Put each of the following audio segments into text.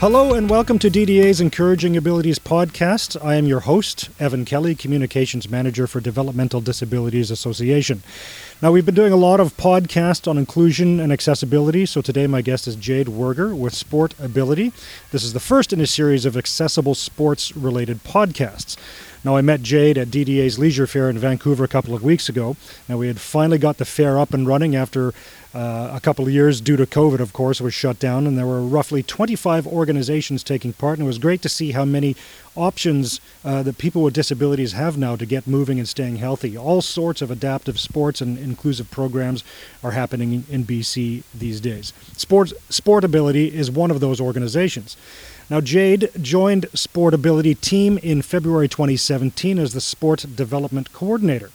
Hello and welcome to DDA's Encouraging Abilities podcast. I am your host, Evan Kelly, Communications Manager for Developmental Disabilities Association. Now, we've been doing a lot of podcasts on inclusion and accessibility, so today my guest is Jade Werger with Sportability. This is the first in a series of accessible sports related podcasts. Now, I met Jade at DDA's Leisure Fair in Vancouver a couple of weeks ago. and we had finally got the fair up and running after uh, a couple of years due to COVID, of course, was shut down, and there were roughly 25 organizations taking part. And it was great to see how many options uh, that people with disabilities have now to get moving and staying healthy. All sorts of adaptive sports and inclusive programs are happening in BC these days. Sports Sportability is one of those organizations. Now, Jade joined Sportability team in February 2017 as the Sport Development Coordinator.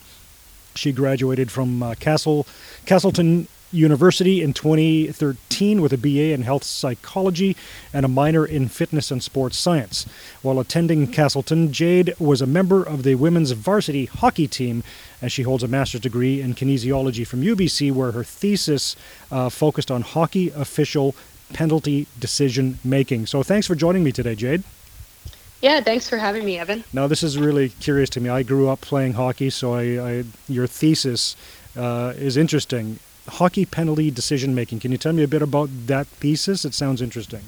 She graduated from uh, Castle Castleton University in 2013 with a BA in health psychology and a minor in fitness and sports science. While attending Castleton, Jade was a member of the women's varsity hockey team, and she holds a master's degree in kinesiology from UBC, where her thesis uh, focused on hockey official penalty decision making. So thanks for joining me today, Jade. Yeah, thanks for having me, Evan. Now, this is really curious to me. I grew up playing hockey, so I, I your thesis uh, is interesting. Hockey penalty decision making. Can you tell me a bit about that thesis? It sounds interesting.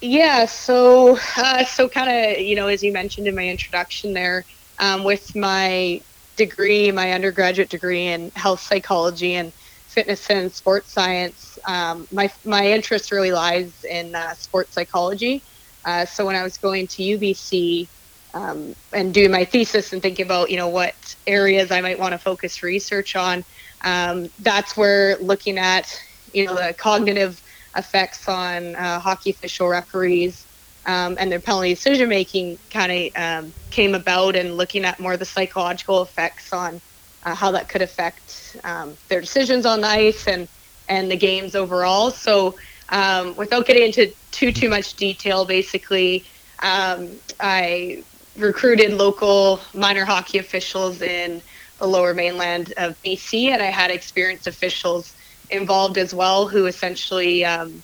Yeah, so uh, so kind of you know as you mentioned in my introduction there, um, with my degree, my undergraduate degree in health psychology and fitness and sports science, um, my my interest really lies in uh, sports psychology. Uh, so when I was going to UBC um, and doing my thesis and thinking about you know what areas I might want to focus research on, um, that's where looking at you know the cognitive effects on uh, hockey official referees um, and their penalty decision making kind of um, came about, and looking at more the psychological effects on uh, how that could affect um, their decisions on the ice and and the games overall. So um, without getting into too too much detail, basically, um, I recruited local minor hockey officials in the lower mainland of BC, and I had experienced officials involved as well who essentially, um,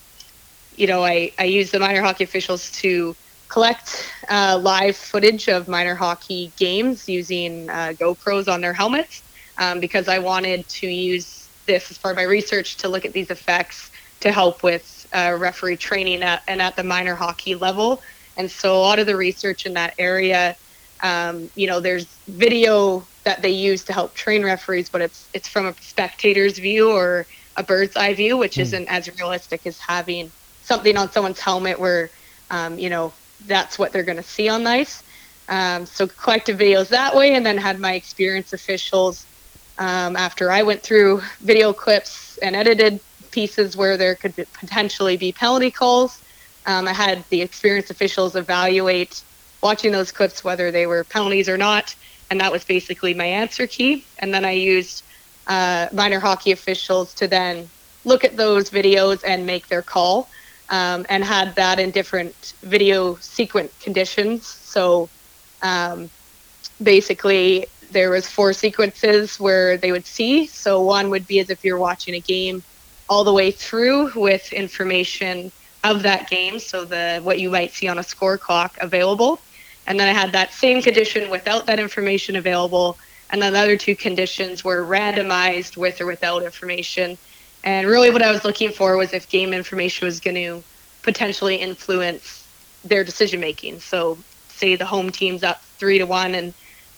you know, I, I used the minor hockey officials to collect uh, live footage of minor hockey games using uh, GoPros on their helmets um, because I wanted to use this as part of my research to look at these effects to help with uh, referee training at, and at the minor hockey level. And so a lot of the research in that area, um, you know, there's video that they use to help train referees, but it's it's from a spectator's view or a bird's eye view, which mm. isn't as realistic as having something on someone's helmet where, um, you know, that's what they're going to see on ice. Um, so collected videos that way, and then had my experienced officials um, after I went through video clips and edited pieces where there could potentially be penalty calls. Um, I had the experienced officials evaluate watching those clips whether they were penalties or not, and that was basically my answer key. And then I used uh, minor hockey officials to then look at those videos and make their call, um, and had that in different video sequence conditions. So um, basically, there was four sequences where they would see. So one would be as if you're watching a game all the way through with information of that game, so the what you might see on a score clock available. And then I had that same condition without that information available, and then the other two conditions were randomized with or without information. And really, what I was looking for was if game information was going to potentially influence their decision making. So, say the home team's up three to one, and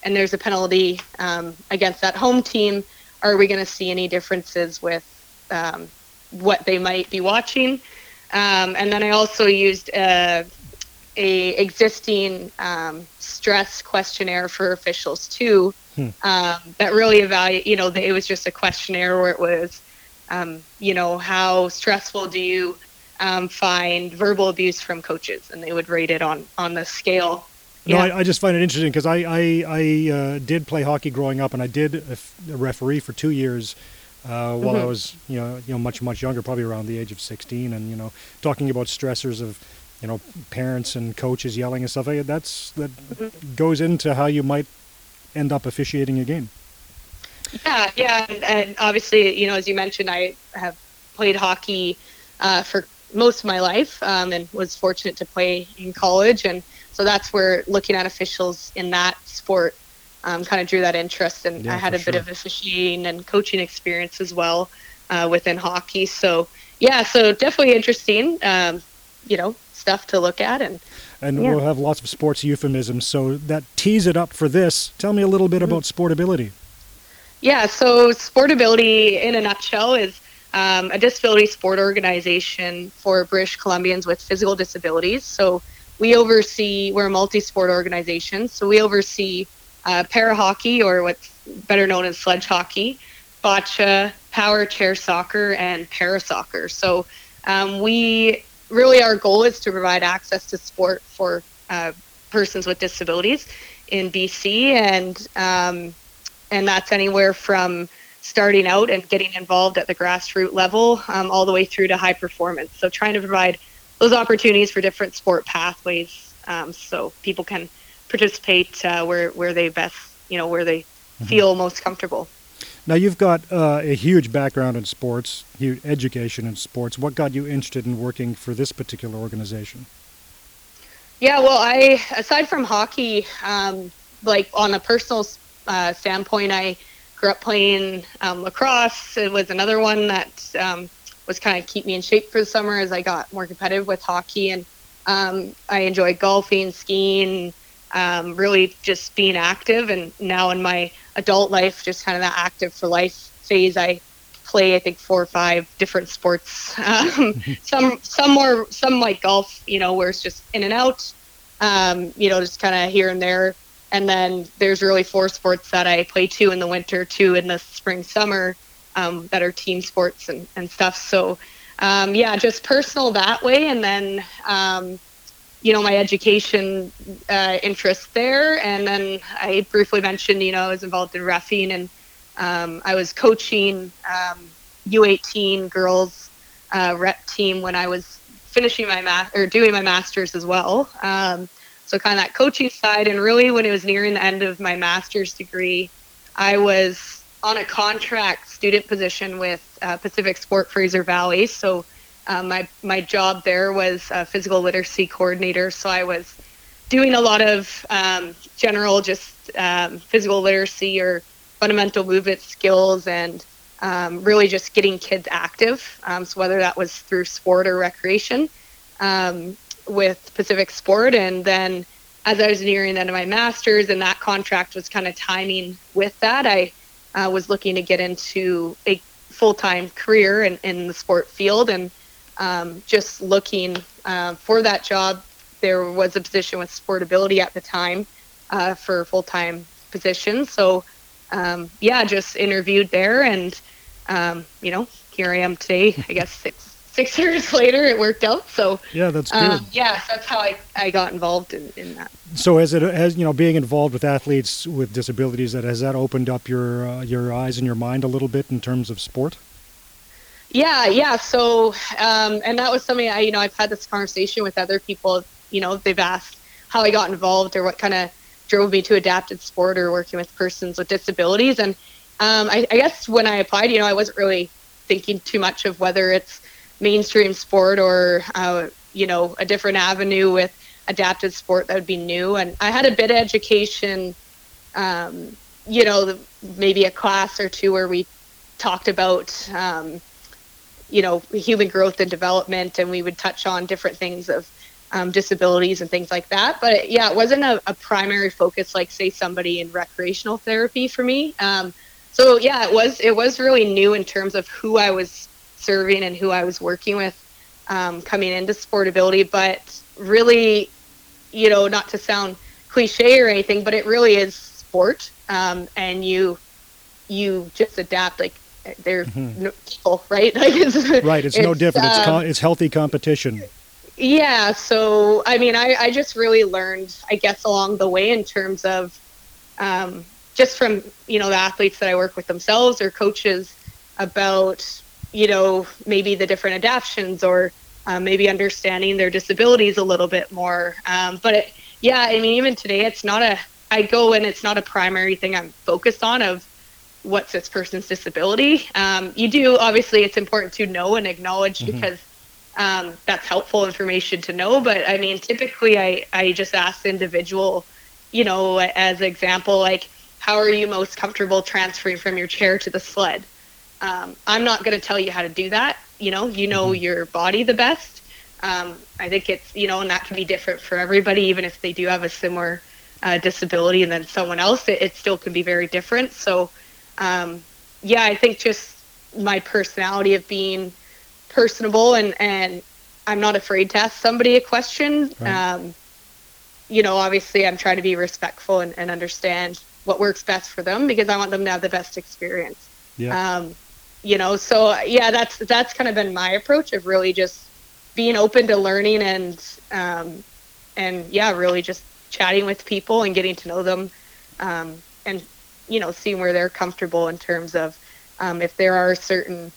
and there's a penalty um, against that home team, are we going to see any differences with um, what they might be watching? Um, and then I also used a, a existing um, stress questionnaire for officials too. Hmm. Um, that really evaluate. You know, it was just a questionnaire where it was, um, you know, how stressful do you find verbal abuse from coaches, and they would rate it on on the scale no, I, I, just find it interesting because I I, I uh, did play hockey growing up, and I did a, a referee for two years uh, while mm-hmm. I was you know you know much much younger, probably around the age of sixteen, and you know talking about stressors of you know parents and coaches yelling and stuff like that. That's that mm-hmm. goes into how you might end up officiating a game. Yeah, yeah, and, and obviously you know as you mentioned, I have played hockey uh, for most of my life, um, and was fortunate to play in college, and so that's where looking at officials in that sport um, kind of drew that interest, and Yeah, I had a bit sure. of officiating and coaching experience as well uh, within hockey. So yeah, so definitely interesting, um, you know, stuff to look at, and And Yeah. we'll have lots of sports euphemisms. So that tease it up for this. Tell me a little bit about sportability. Yeah, so Sportability, in a nutshell, is um, a disability sport organization for British Columbians with physical disabilities. So we oversee, we're a multi sport organization. So we oversee uh, para hockey, or what's better known as sledge hockey, bocce, power chair soccer, and para soccer. So um, we really, our goal is to provide access to sport for uh, persons with disabilities in BC. And um, and that's anywhere from starting out and getting involved at the grassroots level um, all the way through to high performance. So trying to provide those opportunities for different sport pathways um, so people can participate uh, where where they best you know where they feel most comfortable. Now you've got uh, a huge background in sports, huge education in sports. What got you interested in working for this particular organization? Yeah, well, I aside from hockey, um, like on a personal uh, standpoint, I grew up playing um, lacrosse. It was another one that um, was kind of keep me in shape for the summer as I got more competitive with hockey, and um, I enjoy golfing, skiing, um, really just being active. And now in my adult life, just kind of that active for life phase, I play I think four or five different sports. Um, some some more some like golf, you know, where it's just in and out. Um, you know, just kind of here and there. And then there's really four sports that I play two in the winter, two in the spring, summer, um, that are team sports and, and stuff. So, um, yeah, just personal that way. And then, um, you know, my education uh, interest there. And then I briefly mentioned, you know, I was involved in refing and um, I was coaching um, U18 girls uh, rep team when I was finishing my math or doing my master's as well. Um, so kind of that coaching side, and really when it was nearing the end of my master's degree, I was on a contract student position with uh, Pacific Sport Fraser Valley. So uh, my my job there was a physical literacy coordinator. So I was doing a lot of um, general just um, physical literacy or fundamental movement skills and um, really just getting kids active. Um, so whether that was through sport or recreation um, with Pacific Sport, and then as I was nearing the end of my master's, and that contract was kind of timing with that, I uh, was looking to get into a full-time career in, in the sport field, and um, just looking uh, for that job. There was a position with Sportability at the time uh, for full-time position, so um, yeah, just interviewed there, and um, you know, here I am today. I guess six six years later, it worked out. So Yeah, that's good. um, yeah, so that's how I, I got involved in, in that. so as it as you know, being involved with athletes with disabilities, that has that opened up your uh, your eyes and your mind a little bit in terms of sport? Yeah, yeah. So, um, and that was something I, you know, I've had this conversation with other people. You know, they've asked how I got involved or what kind of drove me to adapted sport or working with persons with disabilities. And um, I, I guess when I applied, you know, I wasn't really thinking too much of whether it's mainstream sport or, uh, you know, a different avenue with adapted sport that would be new. And I had a bit of education, um, you know, maybe a class or two where we talked about, um, you know, human growth and development, and we would touch on different things of um, disabilities and things like that. But yeah, it wasn't a, a primary focus like say somebody in recreational therapy for me. Um, so yeah, it was it was really new in terms of who I was serving and who I was working with um, coming into sportability. But really, you know, not to sound cliche or anything, but it really is sport, um, and you you just adapt like they're no people, right? Like it's, Mm-hmm. Right, it's, no different. It's um, it's healthy competition. yeah, so I mean, I, I just really learned, I guess, along the way in terms of um, just from you know the athletes that I work with themselves or coaches about you know maybe the different adaptations or uh, maybe understanding their disabilities a little bit more. Um, but it, yeah, I mean, even today, it's not a I go and it's not a primary thing I'm focused on of what's this person's disability. Um, you do obviously it's important to know and acknowledge Mhm. because um, that's helpful information to know. But I mean, typically, I I just ask the individual, you know, as example, like how are you most comfortable transferring from your chair to the sled? Um, I'm not going to tell you how to do that. You know, you know mm-hmm. your body the best. Um, I think it's you know, and that can be different for everybody, even if they do have a similar uh, disability and then someone else, it, it, still can be very different. So, um, yeah, I think just my personality of being personable and and I'm not afraid to ask somebody a question. Right. Um, you know, obviously, I'm trying to be respectful and, and, understand what works best for them because I want them to have the best experience. Yeah. Um, you know, so yeah, that's that's kind of been my approach of really just being open to learning and um, and yeah, really just chatting with people and getting to know them, um, and you know, seeing where they're comfortable in terms of um, if there are certain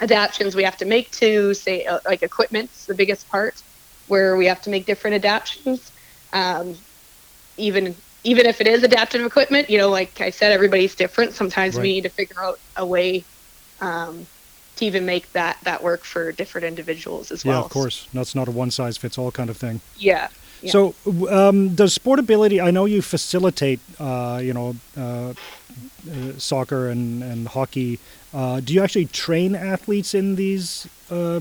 adaptations we have to make to say uh, like equipment's the biggest part where we have to make different adaptations um, even even if it is adaptive equipment you know like i said everybody's different sometimes right. we need to figure out a way um, to even make that that work for different individuals as well yeah of course that's not a one size fits all kind of thing yeah so, um, does Sportability? I know you facilitate, uh, you know, uh, uh, soccer and and hockey. Uh, do you actually train athletes in these uh,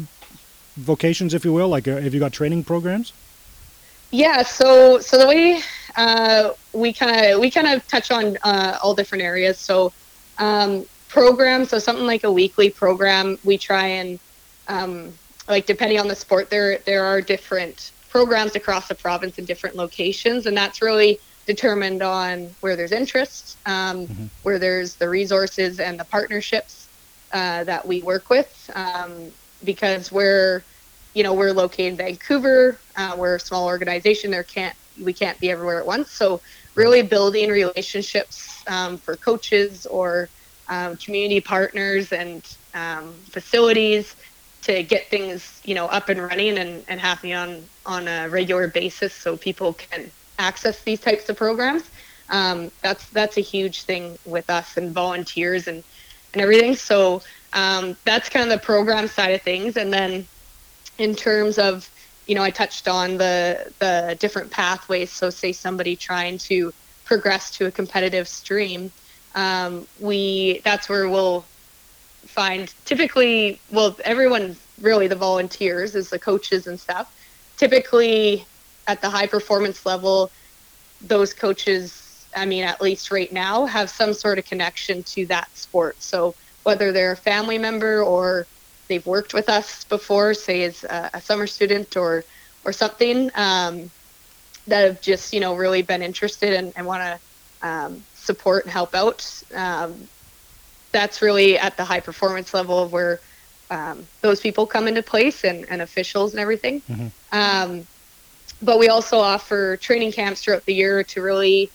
vocations, if you will? Like, uh, have you got training programs? Yeah. So, so the way we kind of we kind of touch on all different areas. So, um, programs. So something like a weekly program, we try and um, like depending on the sport, there there are different programs across the province in different locations, and that's really determined on where there's interest, um, mm-hmm. where there's the resources and the partnerships uh, that we work with. Um, because we're, you know, we're located in Vancouver. Uh, we're a small organization. There can't we can't be everywhere at once. So really building relationships um, for coaches or um, community partners and um, facilities to get things you know up and running and, and happening on on a regular basis so people can access these types of programs. Um, that's that's a huge thing with us and volunteers and and everything. So um, that's kind of the program side of things. And then in terms of you know i touched on the the different pathways. So say somebody trying to progress to a competitive stream um, we that's where we'll find typically, well, everyone really the volunteers is the coaches and stuff. Typically, at the high performance level, those coaches, I mean, at least right now, have some sort of connection to that sport. So whether they're a family member or they've worked with us before, say as a, a summer student or or something, um, that have just you know really been interested and, and want to um, support and help out. Um, that's really at the high performance level of where um, those people come into place and, and officials and everything. Mm-hmm. Um, but we also offer training camps throughout the year to really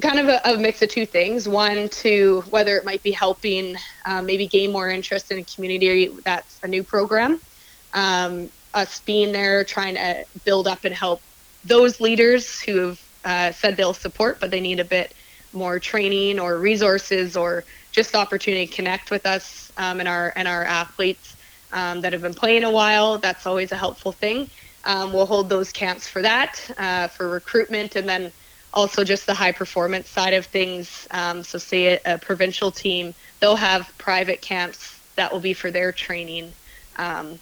kind of a, a, mix of two things. One, to whether it might be helping uh, maybe gain more interest in a community that's a new program. Um, us being there, trying to build up and help those leaders who have uh, said they'll support, but they need a bit more training or resources or just the opportunity to connect with us um, and our and our athletes um, that have been playing a while. That's always a helpful thing. Um, we'll hold those camps for that, uh, for recruitment, and then also just the high performance side of things. Um, so, say a, a, provincial team, they'll have private camps that will be for their training um,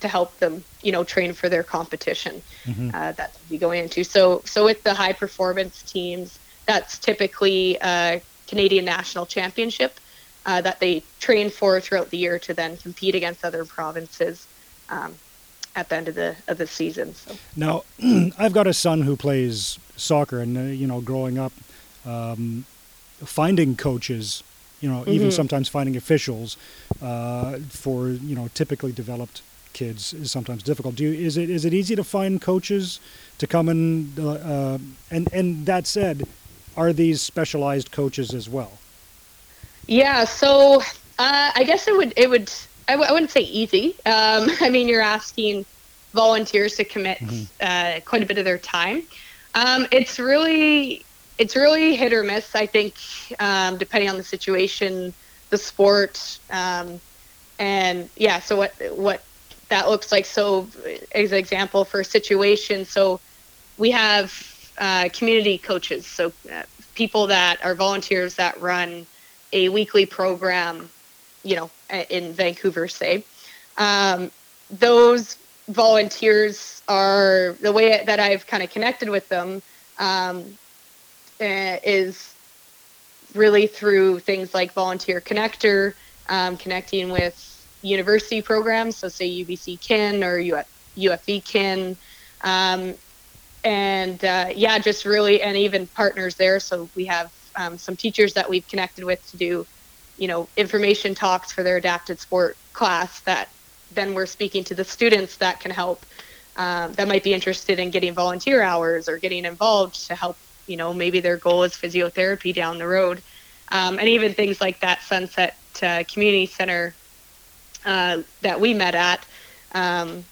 to help them, you know, train for their competition mm-hmm. uh, that they'll be going into. So, so with the high performance teams, that's typically a Canadian national championship uh, that they train for throughout the year to then compete against other provinces um, at the end of the of the season. So. Now, I've got a son who plays soccer, and uh, you know, growing up, um, finding coaches, you know, mm-hmm. even sometimes finding officials uh, for you know typically developed kids is sometimes difficult. Do you, is it is it easy to find coaches to come and uh, uh, and and that said, are these specialized coaches as well? Yeah, so uh, I guess it would it would I w- I wouldn't say easy. Um, I mean, you're asking volunteers to commit mm-hmm. uh, quite a bit of their time. Um, it's really it's really hit or miss. I think um, depending on the situation, the sport, um, and yeah. So what what that looks like. So, as an example for a situation, so we have uh, community coaches, so uh, people that are volunteers that run a weekly program, you know, in Vancouver, say. Um, those volunteers are the way that I've kind of connected with them um, uh, is really through things like Volunteer Connector, um, connecting with university programs, so say UBC Kin or Uf- UFV Kin. Um, and uh, yeah, just really, and even partners there. So we have um, some teachers that we've connected with to do, you know, information talks for their adapted sport class that then we're speaking to the students that can help, um, that might be interested in getting volunteer hours or getting involved to help, you know, maybe their goal is physiotherapy down the road. Um, and even things like that Sunset uh, Community Center uh, that we met at um,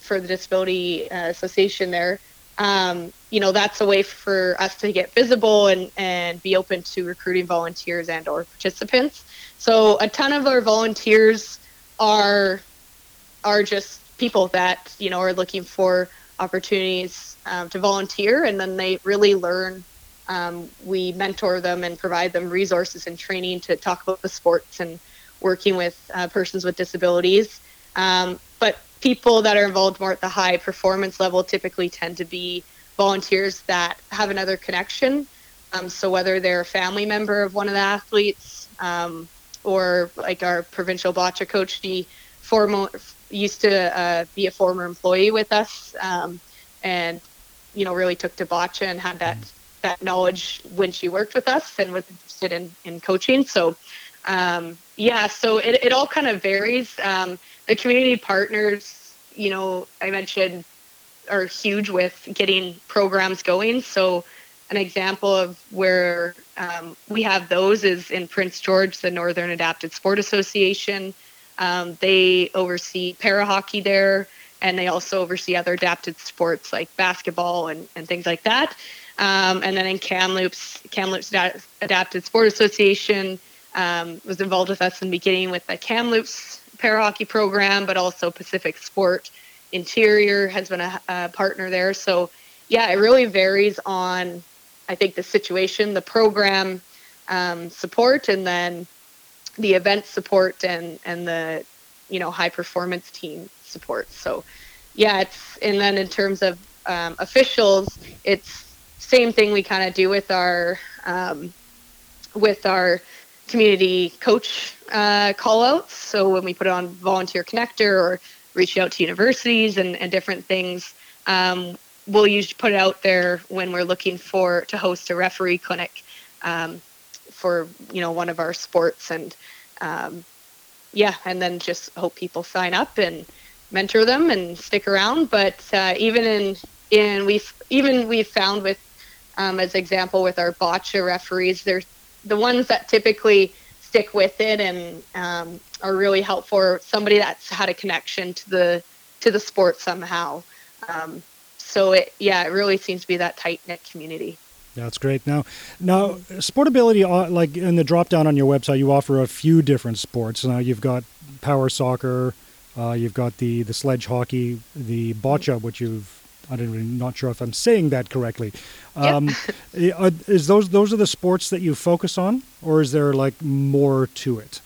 for the Disability uh, Association there. Um, you know, that's a way for us to get visible and, and be open to recruiting volunteers and or participants. So a ton of our volunteers are are just people that you know are looking for opportunities um, to volunteer, and then they really learn. Um, we mentor them and provide them resources and training to talk about the sports and working with uh, persons with disabilities. Um, but people that are involved more at the high performance level typically tend to be volunteers that have another connection. Um, so whether they're a family member of one of the athletes um, or like our provincial boccia coach, she former, used to uh, be a former employee with us um, and, you know, really took to boccia and had that, that knowledge when she worked with us and was interested in, in coaching. So um, yeah, so it, it all kind of varies. Um, the community partners, you know, I mentioned are huge with getting programs going. So an example of where um, we have those is in Prince George, the Northern Adapted Sport Association. Um, they oversee para hockey there, and they also oversee other adapted sports like basketball and, and things like that. Um, and then in Kamloops, Kamloops Adapted Sport Association, um, was involved with us in the beginning with the Kamloops para hockey program, but also Pacific Sport Interior has been a, a partner there. So, yeah, it really varies on, I think, the situation, the program um, support, and then the event support and and the you know high performance team support. So, yeah, it's and then in terms of um, officials, it's same thing we kind of do with our um, with our community coach uh, call outs. So when we put it on Volunteer Connector or reach out to universities and, and different things, um, we'll usually put it out there when we're looking for to host a referee clinic um, for you know one of our sports and um, yeah, and then just hope people sign up and mentor them and stick around. But uh, even in in we've even we've found with um, as example with our boccia referees, there's the ones that typically stick with it and um, are really helpful are somebody that's had a connection to the to the sport somehow. Um, so it yeah, it really seems to be that tight knit community. That's great. Now, now, Sportability, uh, like in the drop down on your website, you offer a few different sports. Now, you've got power soccer, uh, you've got the the sledge hockey, the boccia, which you've I'm not sure if I'm saying that correctly. Um, yeah. is those those are the sports that you focus on, or is there like more to it?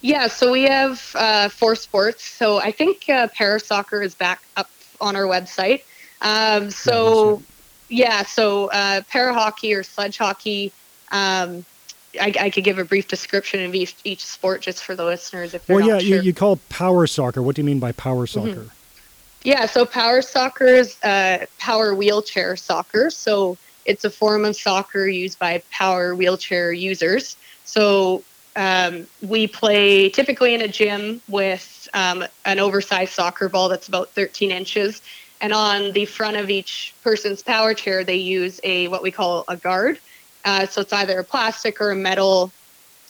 Yeah, so we have uh, four sports. So I think uh, para soccer is back up on our website. Um, so yeah, so uh, para hockey or sledge hockey. Um, I, I, could give a brief description of each, each sport just for the listeners if they're well, yeah, sure. you, you call power soccer. What do you mean by power mm-hmm. soccer? Mm-hmm. Yeah, so power soccer is uh, power wheelchair soccer. So it's a form of soccer used by power wheelchair users. So um, we play typically in a gym with um, an oversized soccer ball that's about 13 inches. And on the front of each person's power chair, they use a what we call a guard. Uh, so it's either a plastic or a metal,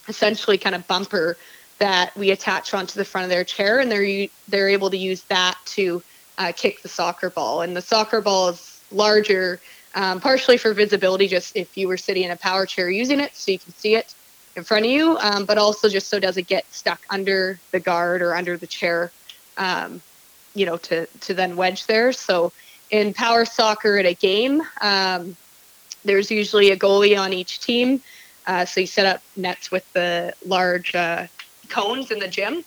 essentially kind of bumper that we attach onto the front of their chair, and they're they're able to use that to uh, kick the soccer ball. And the soccer ball is larger, um, partially for visibility, just if you were sitting in a power chair using it, so you can see it in front of you, um, but also just so doesn't get stuck under the guard or under the chair. um, you know, to to then wedge there. So in power soccer at a game, um, there's usually a goalie on each team. Uh, so you set up nets with the large uh, cones in the gym,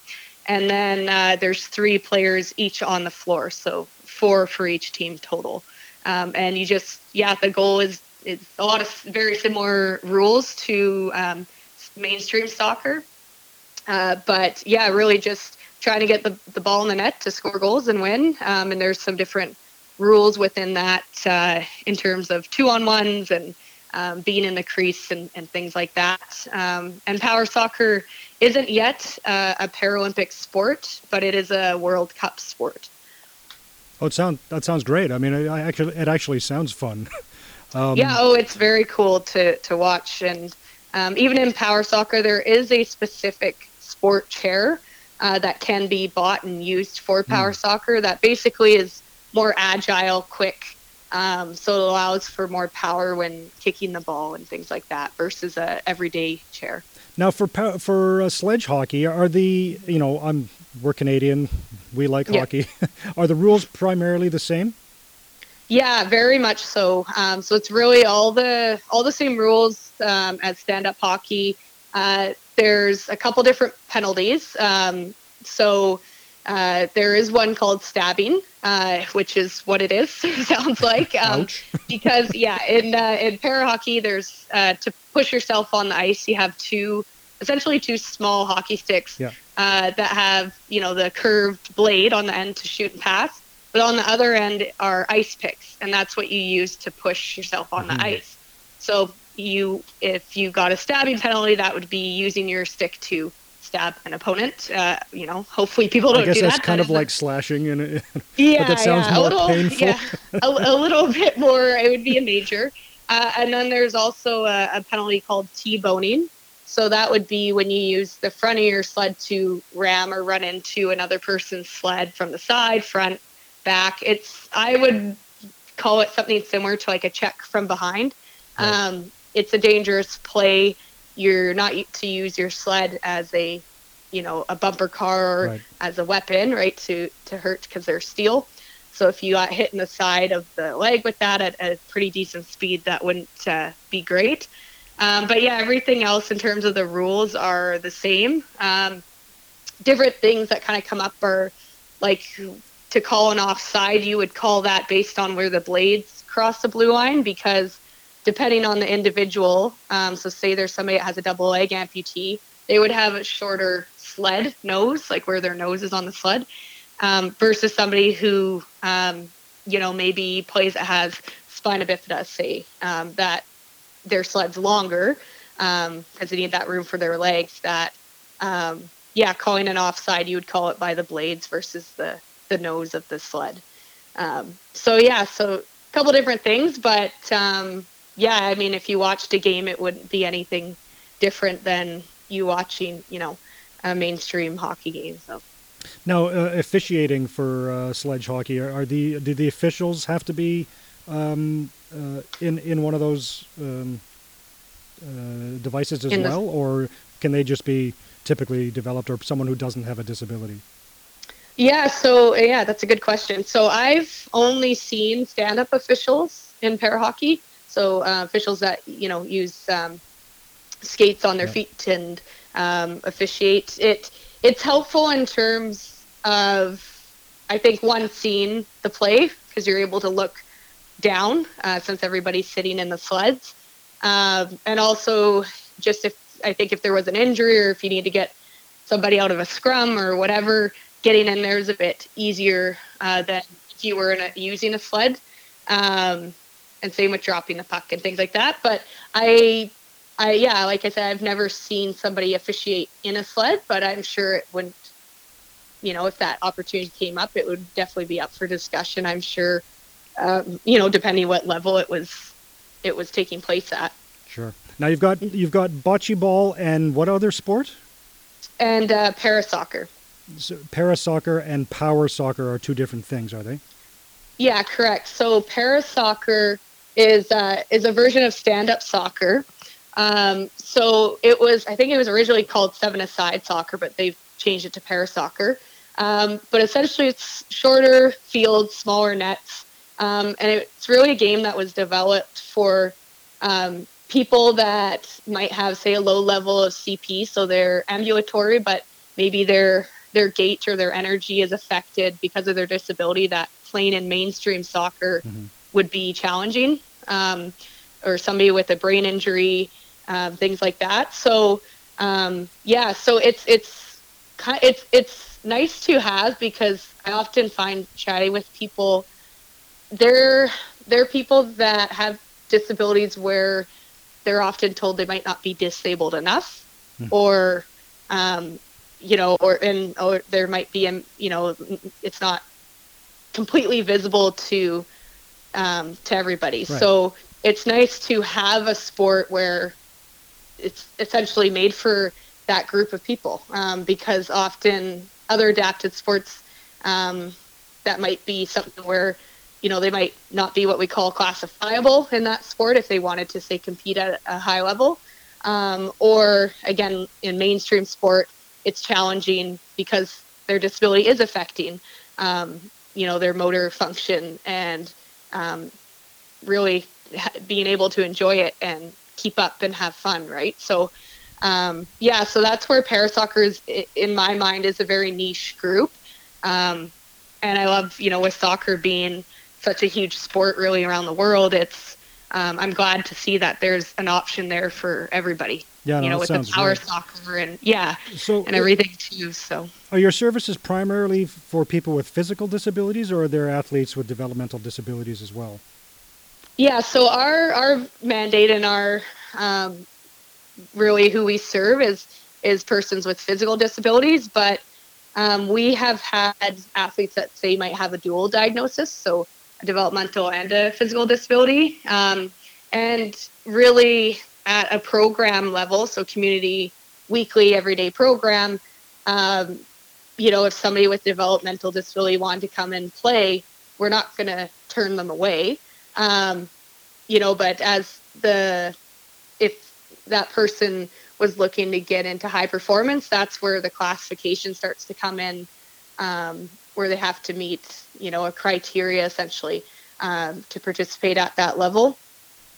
and then uh, there's three players each on the floor. So four for each team total. Um, and you just yeah, the goal is it's a lot of very similar rules to um, mainstream soccer. Uh, but yeah, really just trying to get the, the ball in the net to score goals and win. Um, and there's some different rules within that uh, in terms of two on ones and um, being in the crease and, and things like that. Um, and power soccer isn't yet uh, a Paralympic sport, but it is a World Cup sport. Oh, it sound that sounds great. I mean, it, I actually it actually sounds fun. Um, yeah. Oh, it's very cool to to watch, and um, even in power soccer, there is a specific sport chair uh, that can be bought and used for power mm. soccer. That basically is more agile, quick. Um, so it allows for more power when kicking the ball and things like that versus a everyday chair. Now, for for uh, sledge hockey, are the you know I'm we're Canadian, we like yeah. hockey. are the rules primarily the same? Yeah, very much so. Um, so it's really all the all the same rules um, as stand up hockey. Uh, there's a couple different penalties. Um, so uh, there is one called stabbing, uh, which is what it is. sounds like um, because yeah, in uh, in para hockey, there's uh, to push yourself on the ice. You have two essentially two small hockey sticks yeah. uh, that have you know the curved blade on the end to shoot and pass, but on the other end are ice picks, and that's what you use to push yourself on mm-hmm. the ice. So you, if you got a stabbing penalty, that would be using your stick to stab an opponent. Uh, you know, hopefully people don't I guess do that's that. kind of like slashing, and yeah, that sounds yeah, more a little, painful. Yeah, a, a, little bit more. It would be a major. Uh, and then there's also a, a penalty called T-boning, so that would be when you use the front of your sled to ram or run into another person's sled from the side, front, back. It's I would call it something similar to like a check from behind. Right. Um, it's a dangerous play. You're not to use your sled as a, you know, a bumper car or right. as a weapon, right? To to hurt because they're steel. So if you got hit in the side of the leg with that at a pretty decent speed, that wouldn't uh, be great. Um, but yeah, everything else in terms of the rules are the same. Um, different things that kind of come up are like to call an offside, you would call that based on where the blades cross the blue line because depending on the individual, um, so say there's somebody that has a double leg amputee, they would have a shorter sled nose, like where their nose is on the sled, um, versus somebody who, um, you know, maybe plays that has spina bifida, say, um, that their sleds longer because um, they need that room for their legs. That um, yeah, calling an offside, you would call it by the blades versus the the nose of the sled. So yeah, so a couple different things, but yeah, I mean, if you watched a game, it wouldn't be anything different than you watching, you know, a mainstream hockey game. So. Now, uh, officiating for uh, sledge hockey, are, are, the do the officials have to be um, uh, in in one of those um, uh, devices as in well, the... or can they just be typically developed or someone who doesn't have a disability? Yeah, so yeah, that's a good question. So I've only seen stand-up officials in para hockey, so uh, officials that you know use um, skates on their yeah. feet and um, officiate. It it's helpful in terms of I think one seeing the play because you're able to look down uh, since everybody's sitting in the sleds. Um, and also, just if I think if there was an injury or if you need to get somebody out of a scrum or whatever, getting in there is a bit easier uh, than if you were a, using a sled. Um, and same with dropping the puck and things like that. But I, I yeah, like I said, I've never seen somebody officiate in a sled, but I'm sure it wouldn't. You know, if that opportunity came up, it would definitely be up for discussion. I'm sure um, you know, depending what level it was it was taking place at. Sure. Now you've got you've got bocce ball and what other sport? And uh, para soccer. So para soccer and power soccer are two different things, are they? Yeah, correct. So para soccer is uh, is a version of stand up soccer. Um, so it was I think it was originally called seven aside soccer, but they've changed it to para soccer. Um, but essentially, it's shorter fields, smaller nets, um, and it's really a game that was developed for um, people that might have, say, a low level of CP, so they're ambulatory, but maybe their their gait or their energy is affected because of their disability. That playing in mainstream soccer mm-hmm. Would be challenging, um, or somebody with a brain injury, uh, things like that. So um, yeah, so it's it's it's it's nice to have because I often find chatting with people, they're they're people that have disabilities where they're often told they might not be disabled enough, mm. or um, you know, or and or there might be, a, you know, it's not completely visible to um, to everybody. Right. So it's nice to have a sport where it's essentially made for that group of people um, because often other adapted sports um, that might be something where you know, they might not be what we call classifiable in that sport if they wanted to say compete at a high level. Um, or again, in mainstream sport, it's challenging because their disability is affecting, um, you know, their motor function and um, really being able to enjoy it and keep up and have fun, right? So, um, yeah, so that's where parasoccer is, in my mind, is a very niche group. Um, and I love, you know, with soccer being such a huge sport really around the world, it's um, I'm glad to see that there's an option there for everybody. Yeah, you no, know, with the power right. soccer and yeah, so and everything too. So, are your services primarily for people with physical disabilities, or are there athletes with developmental disabilities as well? Yeah, so our our mandate and our um, really who we serve is is persons with physical disabilities, but um, we have had athletes that say might have a dual diagnosis, so a developmental and a physical disability. Um, and really at a program level, so community weekly, everyday program, um, you know, if somebody with developmental disability wanted to come and play, we're not going to turn them away. Um, you know, but as the, if that person was looking to get into high performance, that's where the classification starts to come in. Um, where they have to meet, you know, a criteria essentially um, to participate at that level.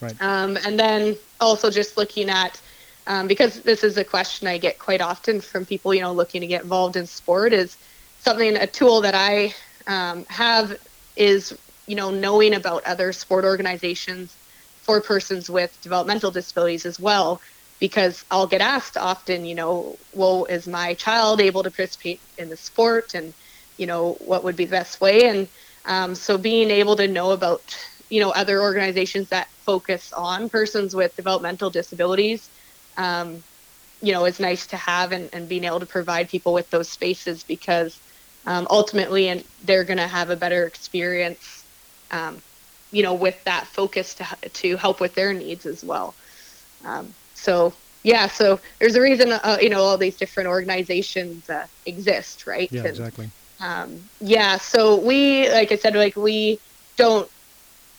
Right. Um, and then also just looking at, um, because this is a question I get quite often from people, you know, looking to get involved in sport is something, a tool that I um, have is, you know, knowing about other sport organizations for persons with developmental disabilities as well because I'll get asked often, you know, well, is my child able to participate in the sport? And you know what would be the best way and um, so being able to know about you know other organizations that focus on persons with developmental disabilities. Um, you know is nice to have and, and being able to provide people with those spaces because um, ultimately and they're going to have a better experience um, you know with that focus to, to help with their needs as well. Um, so yeah so there's a reason uh, you know all these different organizations uh, exist right? Yeah exactly. um, yeah, so we, like I said, like we don't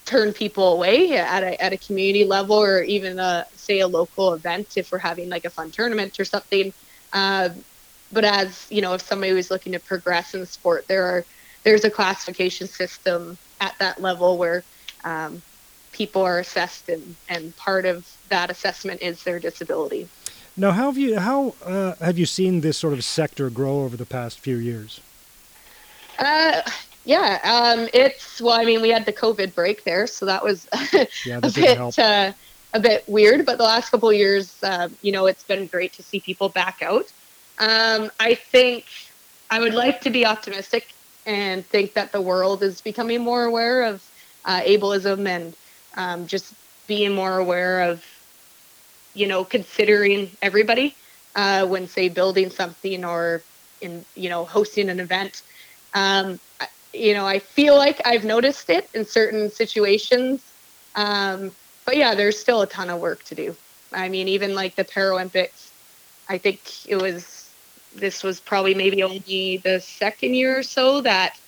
turn people away at a, at a community level or even a, say a local event if we're having like a fun tournament or something. Uh, but as you know, if somebody was looking to progress in the sport, there are there's a classification system at that level where um, people are assessed, and, and part of that assessment is their disability. Now, how have you how uh, have you seen this sort of sector grow over the past few years? Uh, yeah, um, it's well. I mean, we had the COVID break there, so that was yeah, that a bit uh, a bit weird. But the last couple years, uh, you know, it's been great to see people back out. Um, I think I would like to be optimistic and think that the world is becoming more aware of uh, ableism and um, just being more aware of, you know, considering everybody uh, when say building something or in you know hosting an event. Um, you know, I feel like I've noticed it in certain situations. Um, but yeah, there's still a ton of work to do. I mean, even like the Paralympics, I think it was, this was probably maybe only the second year or so that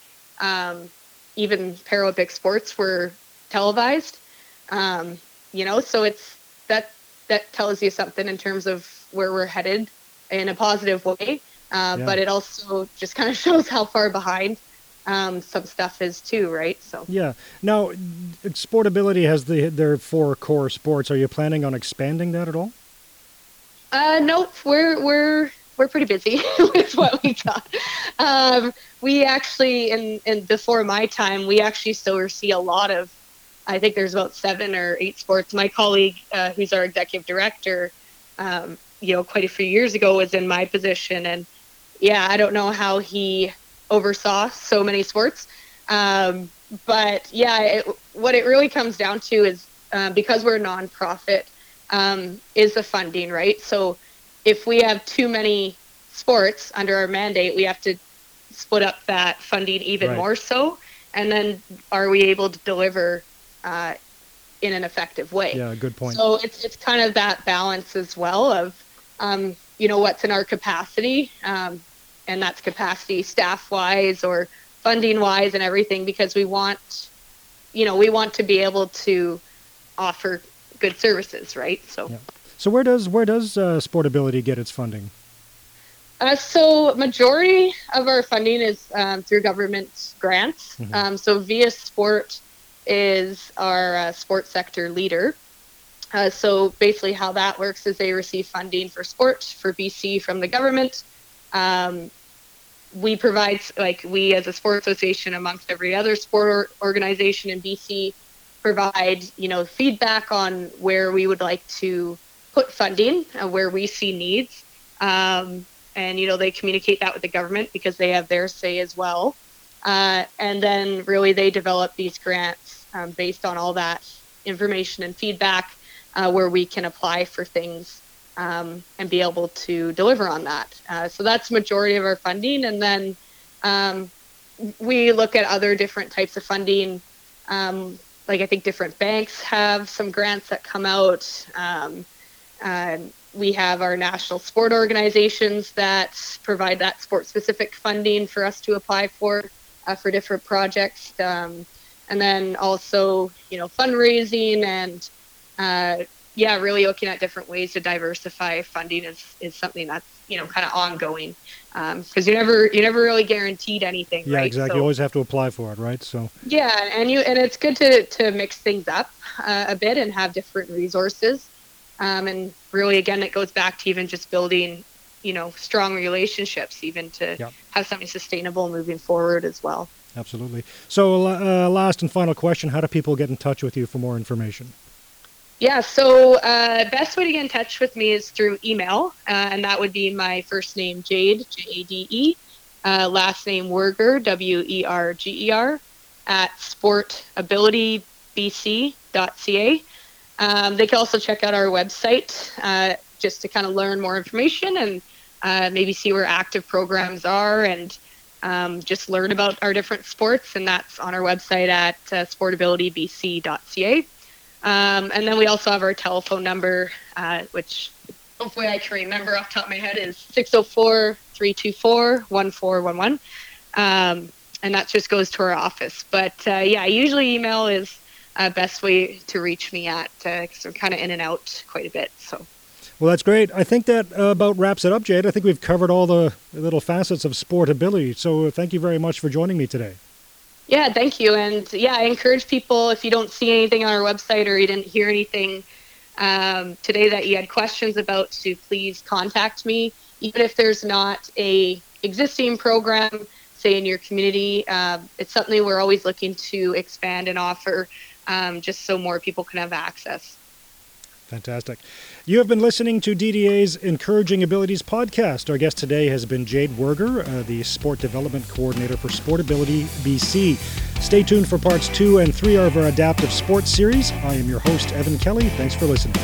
um, even Paralympic sports were televised. Um, you know, so it's that that tells you something in terms of where we're headed in a positive way. uh, Yeah. but it also just kind of shows how far behind um, some stuff is too, right? So Yeah. Now, Sportability has the their four core sports. Are you planning on expanding that at all? Uh, nope, we're we're we're pretty busy with what we got. Um, we actually, in in before my time, we actually still oversee a lot of. I think there's about seven or eight sports. My colleague, uh, who's our executive director, um, you know, quite a few years ago, was in my position, and yeah, I don't know how he oversaw so many sports, um, but yeah, it, what it really comes down to is uh, because we're a nonprofit um, is the funding, right? So if we have too many sports under our mandate, we have to split up that funding even Right. more so. And then are we able to deliver uh, in an effective way? Yeah, good point. So it's, it's kind of that balance as well of, um, you know, what's in our capacity. Um, and that's capacity staff wise or funding wise and everything because we want, you know, we want to be able to offer good services, right? So. Yeah. So where does where does uh, Sportability get its funding? Uh, so majority of our funding is um, through government grants. Mhm. Um, so viaSport is our uh, sports sector leader. Uh, so basically, how that works is they receive funding for sport for BC from the government. Um, we provide, like we as a sports association, amongst every other sport organization in BC, provide you know feedback on where we would like to put funding, uh, where we see needs. Um, and you know they communicate that with the government because they have their say as well. Uh, and then really they develop these grants um, based on all that information and feedback, uh, where we can apply for things um, and be able to deliver on that. Uh, so that's majority of our funding, and then um, we look at other different types of funding. Um, like I think different banks have some grants that come out. Um, we have our national sport organizations that provide that sport specific funding for us to apply for uh, for different projects. Um, and then also, you know, fundraising and uh, yeah, really looking at different ways to diversify funding is, is something that's you know kind of ongoing because you never you never really guaranteed anything. Yeah, right? exactly. So- You always have to apply for it, right? So yeah, and you and it's good to to mix things up uh, a bit and have different resources. Um, and really, again, it goes back to even just building, you know, strong relationships, even to Yep. have something sustainable moving forward as well. absolutely. So uh, last and final question: How do people get in touch with you for more information? Yeah, so uh, best way to get in touch with me is through email, uh, and that would be my first name Jade J A D E, uh, last name Werger W E R G E R, at sportabilitybc.ca. Um, they can also check out our website uh, just to kind of learn more information and uh, maybe see where active programs are and um, just learn about our different sports. And that's on our website at uh, sportabilitybc.ca. Um, and then we also have our telephone number, uh, which hopefully I can remember off the top of my head is 604 324 1411. Um, and that just goes to our office. But uh, yeah, usually email is uh, best way to reach me at because I'm kind of in and out quite a bit. So Well, that's great. I think that uh, about wraps it up, Jade. I think we've covered all the little facets of sportability. So uh, thank you very much for joining me today. Yeah, thank you. And yeah, I encourage people if you don't see anything on our website or you didn't hear anything um, today that you had questions about, to please contact me. Even if there's not a existing program, say in your community, um, it's something we're always looking to expand and offer, um, just so more people can have access. Fantastic. You have been listening to DDA's Encouraging Abilities podcast. Our guest today has been Jade Werger, uh, the Sport Development Coordinator for Sportability BC. Stay tuned for parts two and three of our adaptive sports series. I am your host, Evan Kelly. Thanks for listening.